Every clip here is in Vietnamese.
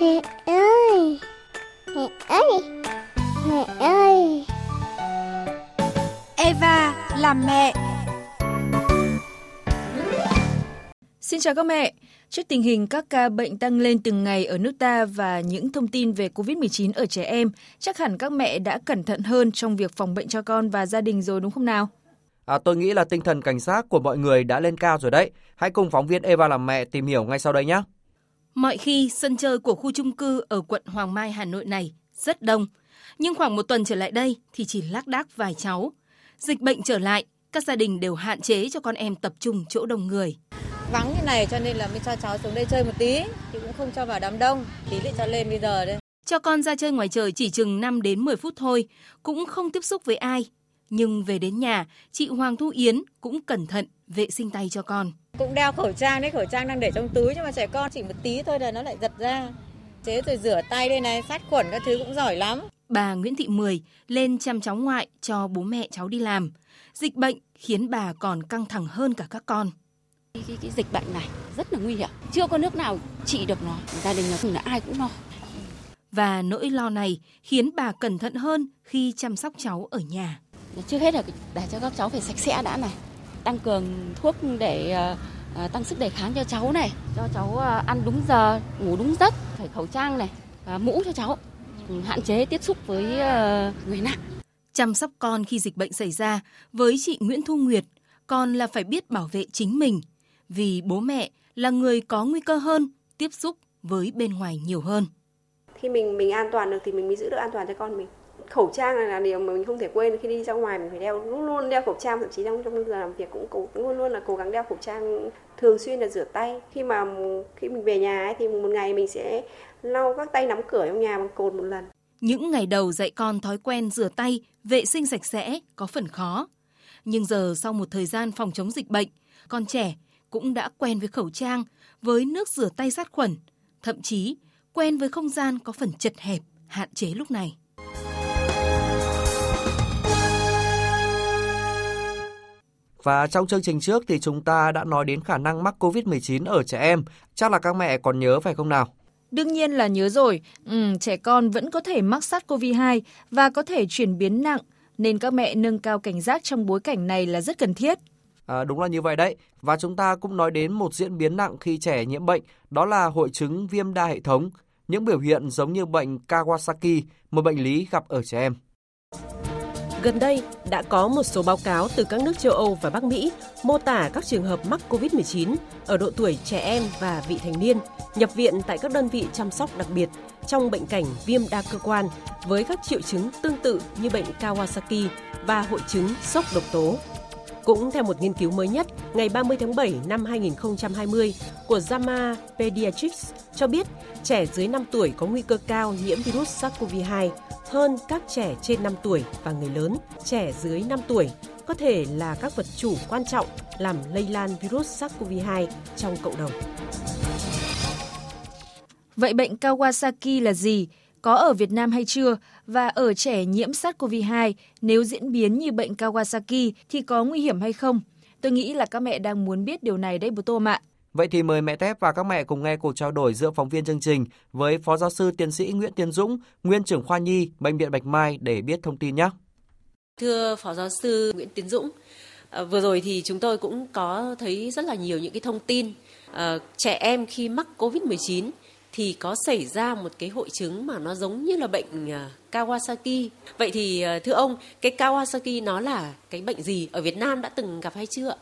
Mẹ ơi Mẹ ơi Mẹ ơi Eva làm mẹ Xin chào các mẹ. Trước tình hình các ca bệnh tăng lên từng ngày ở nước ta và những thông tin về COVID-19 ở trẻ em, chắc hẳn các mẹ đã cẩn thận hơn trong việc phòng bệnh cho con và gia đình rồi đúng không nào? À, tôi nghĩ là tinh thần cảnh giác của mọi người đã lên cao rồi đấy. Hãy cùng phóng viên Eva làm mẹ tìm hiểu ngay sau đây nhé. Mọi khi, sân chơi của khu chung cư ở quận Hoàng Mai, Hà Nội này rất đông. Nhưng khoảng một tuần trở lại đây thì chỉ lác đác vài cháu. Dịch bệnh trở lại, các gia đình đều hạn chế cho con em tập trung chỗ đông người. Vắng như này cho nên là mới cho cháu xuống đây chơi một tí, thì cũng không cho vào đám đông, tí lại cho lên bây giờ đây. Cho con ra chơi ngoài trời chỉ chừng 5 đến 10 phút thôi, cũng không tiếp xúc với ai. Nhưng về đến nhà, chị Hoàng Thu Yến cũng cẩn thận vệ sinh tay cho con. Cũng đeo khẩu trang đấy, khẩu trang đang để trong túi nhưng mà trẻ con chỉ một tí thôi là nó lại giật ra. Chế rồi rửa tay đây này, sát khuẩn các thứ cũng giỏi lắm. Bà Nguyễn Thị Mười lên chăm cháu ngoại cho bố mẹ cháu đi làm. Dịch bệnh khiến bà còn căng thẳng hơn cả các con. Cái, cái dịch bệnh này rất là nguy hiểm. Chưa có nước nào trị được nó. Gia đình nhà là ai cũng lo. Và nỗi lo này khiến bà cẩn thận hơn khi chăm sóc cháu ở nhà. Trước hết là để cho các cháu phải sạch sẽ đã này. Tăng cường thuốc để uh, tăng sức đề kháng cho cháu này. Cho cháu uh, ăn đúng giờ, ngủ đúng giấc. Phải khẩu trang này, và mũ cho cháu. Hạn chế tiếp xúc với người nặng. Chăm sóc con khi dịch bệnh xảy ra với chị Nguyễn Thu Nguyệt còn là phải biết bảo vệ chính mình vì bố mẹ là người có nguy cơ hơn tiếp xúc với bên ngoài nhiều hơn. Khi mình mình an toàn được thì mình mới giữ được an toàn cho con mình. Khẩu trang là điều mà mình không thể quên khi đi ra ngoài mình phải đeo luôn luôn đeo khẩu trang thậm chí trong trong giờ làm việc cũng cố luôn luôn là cố gắng đeo khẩu trang thường xuyên là rửa tay khi mà khi mình về nhà ấy, thì một ngày mình sẽ lau các tay nắm cửa trong nhà bằng cồn một lần những ngày đầu dạy con thói quen rửa tay, vệ sinh sạch sẽ có phần khó. Nhưng giờ sau một thời gian phòng chống dịch bệnh, con trẻ cũng đã quen với khẩu trang, với nước rửa tay sát khuẩn, thậm chí quen với không gian có phần chật hẹp, hạn chế lúc này. Và trong chương trình trước thì chúng ta đã nói đến khả năng mắc COVID-19 ở trẻ em. Chắc là các mẹ còn nhớ phải không nào? Đương nhiên là nhớ rồi, ừ, trẻ con vẫn có thể mắc SARS-CoV-2 và có thể chuyển biến nặng, nên các mẹ nâng cao cảnh giác trong bối cảnh này là rất cần thiết. À, đúng là như vậy đấy. Và chúng ta cũng nói đến một diễn biến nặng khi trẻ nhiễm bệnh, đó là hội chứng viêm đa hệ thống, những biểu hiện giống như bệnh Kawasaki, một bệnh lý gặp ở trẻ em. Gần đây, đã có một số báo cáo từ các nước châu Âu và Bắc Mỹ mô tả các trường hợp mắc COVID-19 ở độ tuổi trẻ em và vị thành niên nhập viện tại các đơn vị chăm sóc đặc biệt trong bệnh cảnh viêm đa cơ quan với các triệu chứng tương tự như bệnh Kawasaki và hội chứng sốc độc tố. Cũng theo một nghiên cứu mới nhất, ngày 30 tháng 7 năm 2020 của JAMA Pediatrics cho biết trẻ dưới 5 tuổi có nguy cơ cao nhiễm virus SARS-CoV-2 hơn các trẻ trên 5 tuổi và người lớn. Trẻ dưới 5 tuổi có thể là các vật chủ quan trọng làm lây lan virus SARS-CoV-2 trong cộng đồng. Vậy bệnh Kawasaki là gì? Có ở Việt Nam hay chưa? Và ở trẻ nhiễm SARS-CoV-2, nếu diễn biến như bệnh Kawasaki thì có nguy hiểm hay không? Tôi nghĩ là các mẹ đang muốn biết điều này đấy bố Tôm ạ. Vậy thì mời mẹ Tép và các mẹ cùng nghe cuộc trao đổi giữa phóng viên chương trình với Phó Giáo sư Tiến sĩ Nguyễn Tiến Dũng, Nguyên trưởng khoa nhi, Bệnh viện Bạch Mai để biết thông tin nhé. Thưa Phó Giáo sư Nguyễn Tiến Dũng, à, vừa rồi thì chúng tôi cũng có thấy rất là nhiều những cái thông tin à, trẻ em khi mắc COVID-19 thì có xảy ra một cái hội chứng mà nó giống như là bệnh à, Kawasaki. Vậy thì à, thưa ông, cái Kawasaki nó là cái bệnh gì ở Việt Nam đã từng gặp hay chưa?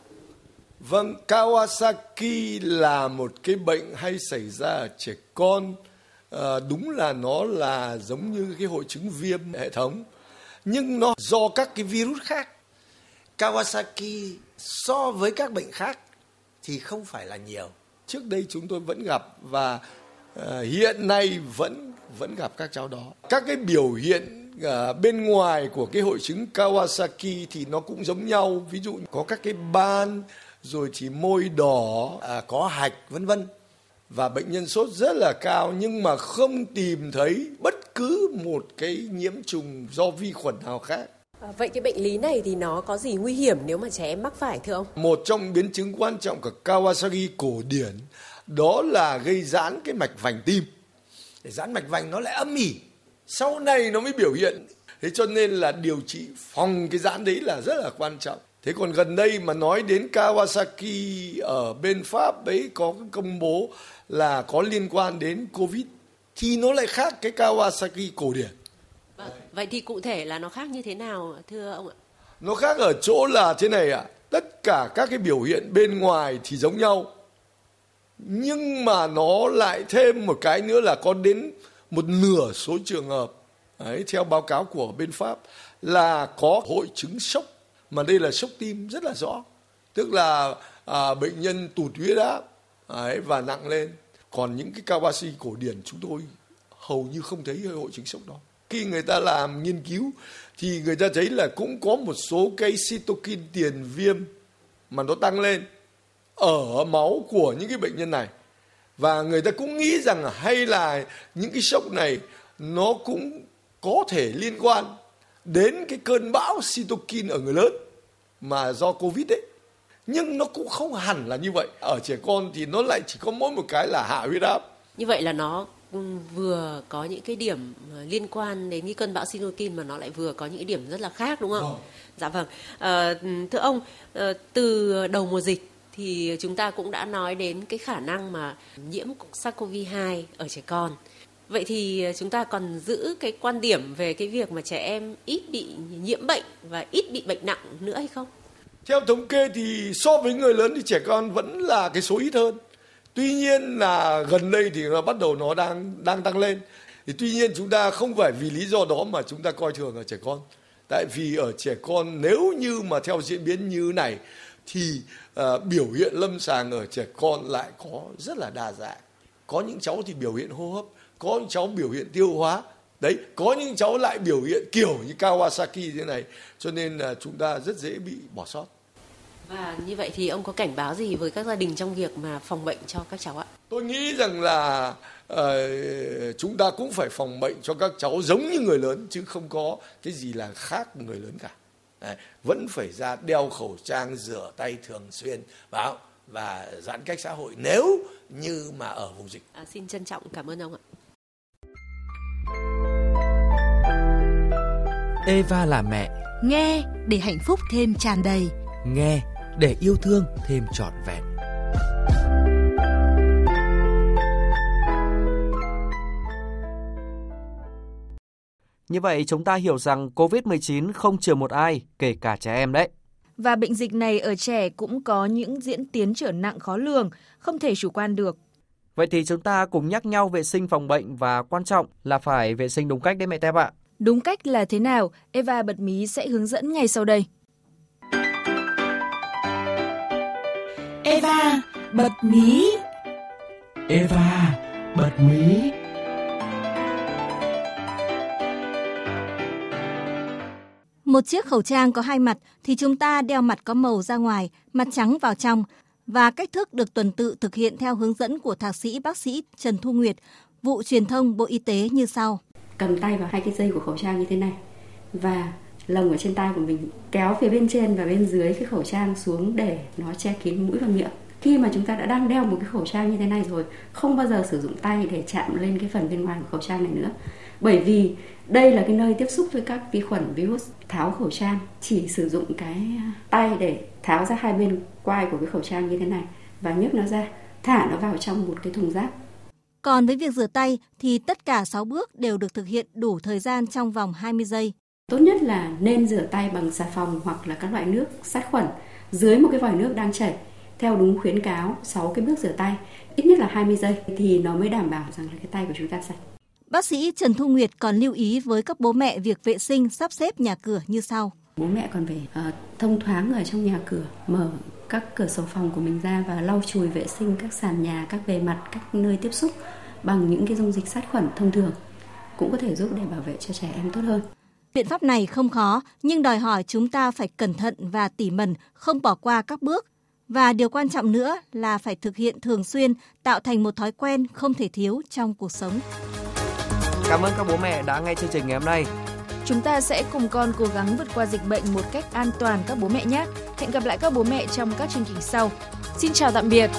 Vâng, Kawasaki là một cái bệnh hay xảy ra ở trẻ con. À, đúng là nó là giống như cái hội chứng viêm hệ thống, nhưng nó do các cái virus khác. Kawasaki so với các bệnh khác thì không phải là nhiều. Trước đây chúng tôi vẫn gặp và hiện nay vẫn vẫn gặp các cháu đó. Các cái biểu hiện uh, bên ngoài của cái hội chứng Kawasaki thì nó cũng giống nhau. Ví dụ có các cái ban rồi thì môi đỏ, à, có hạch vân vân. Và bệnh nhân sốt rất là cao nhưng mà không tìm thấy bất cứ một cái nhiễm trùng do vi khuẩn nào khác. À, vậy cái bệnh lý này thì nó có gì nguy hiểm nếu mà trẻ em mắc phải thưa ông? Một trong biến chứng quan trọng của Kawasaki cổ điển đó là gây giãn cái mạch vành tim. để giãn mạch vành nó lại âm ỉ sau này nó mới biểu hiện thế cho nên là điều trị phòng cái giãn đấy là rất là quan trọng thế còn gần đây mà nói đến Kawasaki ở bên Pháp đấy có cái công bố là có liên quan đến Covid thì nó lại khác cái Kawasaki cổ điển Vâng. Vậy thì cụ thể là nó khác như thế nào thưa ông ạ? nó khác ở chỗ là thế này ạ tất cả các cái biểu hiện bên ngoài thì giống nhau nhưng mà nó lại thêm một cái nữa là có đến một nửa số trường hợp ấy, theo báo cáo của bên Pháp là có hội chứng sốc. Mà đây là sốc tim rất là rõ. Tức là à, bệnh nhân tụt huyết áp ấy, và nặng lên. Còn những cái Kawasaki cổ điển chúng tôi hầu như không thấy hội chứng sốc đó. Khi người ta làm nghiên cứu thì người ta thấy là cũng có một số cái cytokine tiền viêm mà nó tăng lên ở máu của những cái bệnh nhân này. Và người ta cũng nghĩ rằng hay là những cái sốc này nó cũng có thể liên quan đến cái cơn bão cytokine ở người lớn mà do covid ấy. Nhưng nó cũng không hẳn là như vậy. Ở trẻ con thì nó lại chỉ có mỗi một cái là hạ huyết áp. Như vậy là nó vừa có những cái điểm liên quan đến cái cơn bão cytokine mà nó lại vừa có những cái điểm rất là khác đúng không? Dạ vâng. Ờ, thưa ông, ờ, từ đầu mùa dịch thì chúng ta cũng đã nói đến cái khả năng mà nhiễm SARS-CoV-2 ở trẻ con. Vậy thì ờ, chúng ta còn giữ cái quan điểm về cái việc mà trẻ em ít bị nhiễm bệnh và ít bị bệnh nặng nữa hay không? Theo thống kê thì so với người lớn thì trẻ con vẫn là cái số ít hơn. Tuy nhiên là gần đây thì nó bắt đầu nó đang đang tăng lên. Thì tuy nhiên chúng ta không phải vì lý do đó mà chúng ta coi thường ở trẻ con. Tại vì ở trẻ con nếu như mà theo diễn biến như này thì uh, biểu hiện lâm sàng ở trẻ con lại có rất là đa dạng. Có những cháu thì biểu hiện hô hấp, có những cháu biểu hiện tiêu hóa, đấy có những cháu lại biểu hiện kiểu như Kawasaki thế này cho nên là chúng ta rất dễ bị bỏ sót Và như vậy thì ông có cảnh báo gì với các gia đình trong việc mà phòng bệnh cho các cháu ạ? tôi nghĩ rằng là uh, chúng ta cũng phải phòng bệnh cho các cháu giống như người lớn chứ không có cái gì là khác người lớn cả Đấy, vẫn phải ra đeo khẩu trang rửa tay thường xuyên vào và giãn cách xã hội nếu như mà ở vùng dịch À, xin trân trọng cảm ơn ông ạ. Eva là mẹ, Nghe để hạnh phúc thêm tràn đầy. nghe để yêu thương thêm trọn vẹn. Như vậy chúng ta hiểu rằng COVID-19 không trừ một ai, kể cả trẻ em đấy. Và bệnh dịch này ở trẻ cũng có những diễn tiến trở nặng khó lường, không thể chủ quan được. Vậy thì chúng ta cùng nhắc nhau vệ sinh phòng bệnh và quan trọng là phải vệ sinh đúng cách đấy mẹ Tép ạ. Đúng cách là thế nào? Eva bật mí sẽ hướng dẫn ngay sau đây. Eva bật mí. Eva, bật mí. Một chiếc khẩu trang có hai mặt thì chúng ta đeo mặt có màu ra ngoài, mặt trắng vào trong. Và cách thức được tuần tự thực hiện theo hướng dẫn của Thạc sĩ bác sĩ Trần Thu Nguyệt, vụ truyền thông Bộ Y tế như sau. cầm tay vào hai cái dây của khẩu trang như thế này và lồng ở trên tay của mình kéo phía bên trên và bên dưới cái khẩu trang xuống để nó che kín mũi và miệng khi mà chúng ta đã đang đeo một cái khẩu trang như thế này rồi không bao giờ sử dụng tay để chạm lên cái phần bên ngoài của khẩu trang này nữa. Bởi vì đây là cái nơi tiếp xúc với các vi khuẩn virus tháo khẩu trang chỉ sử dụng cái tay để tháo ra hai bên quai của cái khẩu trang như thế này và nhấc nó ra thả nó vào trong một cái thùng rác. Còn với việc rửa tay thì tất cả 6 bước đều được thực hiện đủ thời gian trong vòng 20 giây. Tốt nhất là nên rửa tay bằng xà phòng hoặc là các loại nước sát khuẩn dưới một cái vòi nước đang chảy theo đúng khuyến cáo 6 cái bước rửa tay ít nhất là 20 giây thì nó mới đảm bảo rằng là cái tay của chúng ta sạch. Bác sĩ Trần Thu Nguyệt còn lưu ý với các bố mẹ việc vệ sinh sắp xếp nhà cửa như sau. Bố mẹ còn phải uh, thông thoáng ở trong nhà cửa, mở các cửa sổ phòng của mình ra và lau chùi vệ sinh các sàn nhà, các bề mặt, các nơi tiếp xúc bằng những cái dung dịch sát khuẩn thông thường cũng có thể giúp để bảo vệ cho trẻ em tốt hơn. Biện pháp này không khó, nhưng đòi hỏi chúng ta phải cẩn thận và tỉ mẩn, không bỏ qua các bước. Và điều quan trọng nữa là phải thực hiện thường xuyên, tạo thành một thói quen không thể thiếu trong cuộc sống. Cảm ơn các bố mẹ đã nghe chương trình ngày hôm nay. Chúng ta sẽ cùng con cố gắng vượt qua dịch bệnh một cách an toàn các bố mẹ nhé. Hẹn gặp lại các bố mẹ trong các chương trình sau. Xin chào tạm biệt.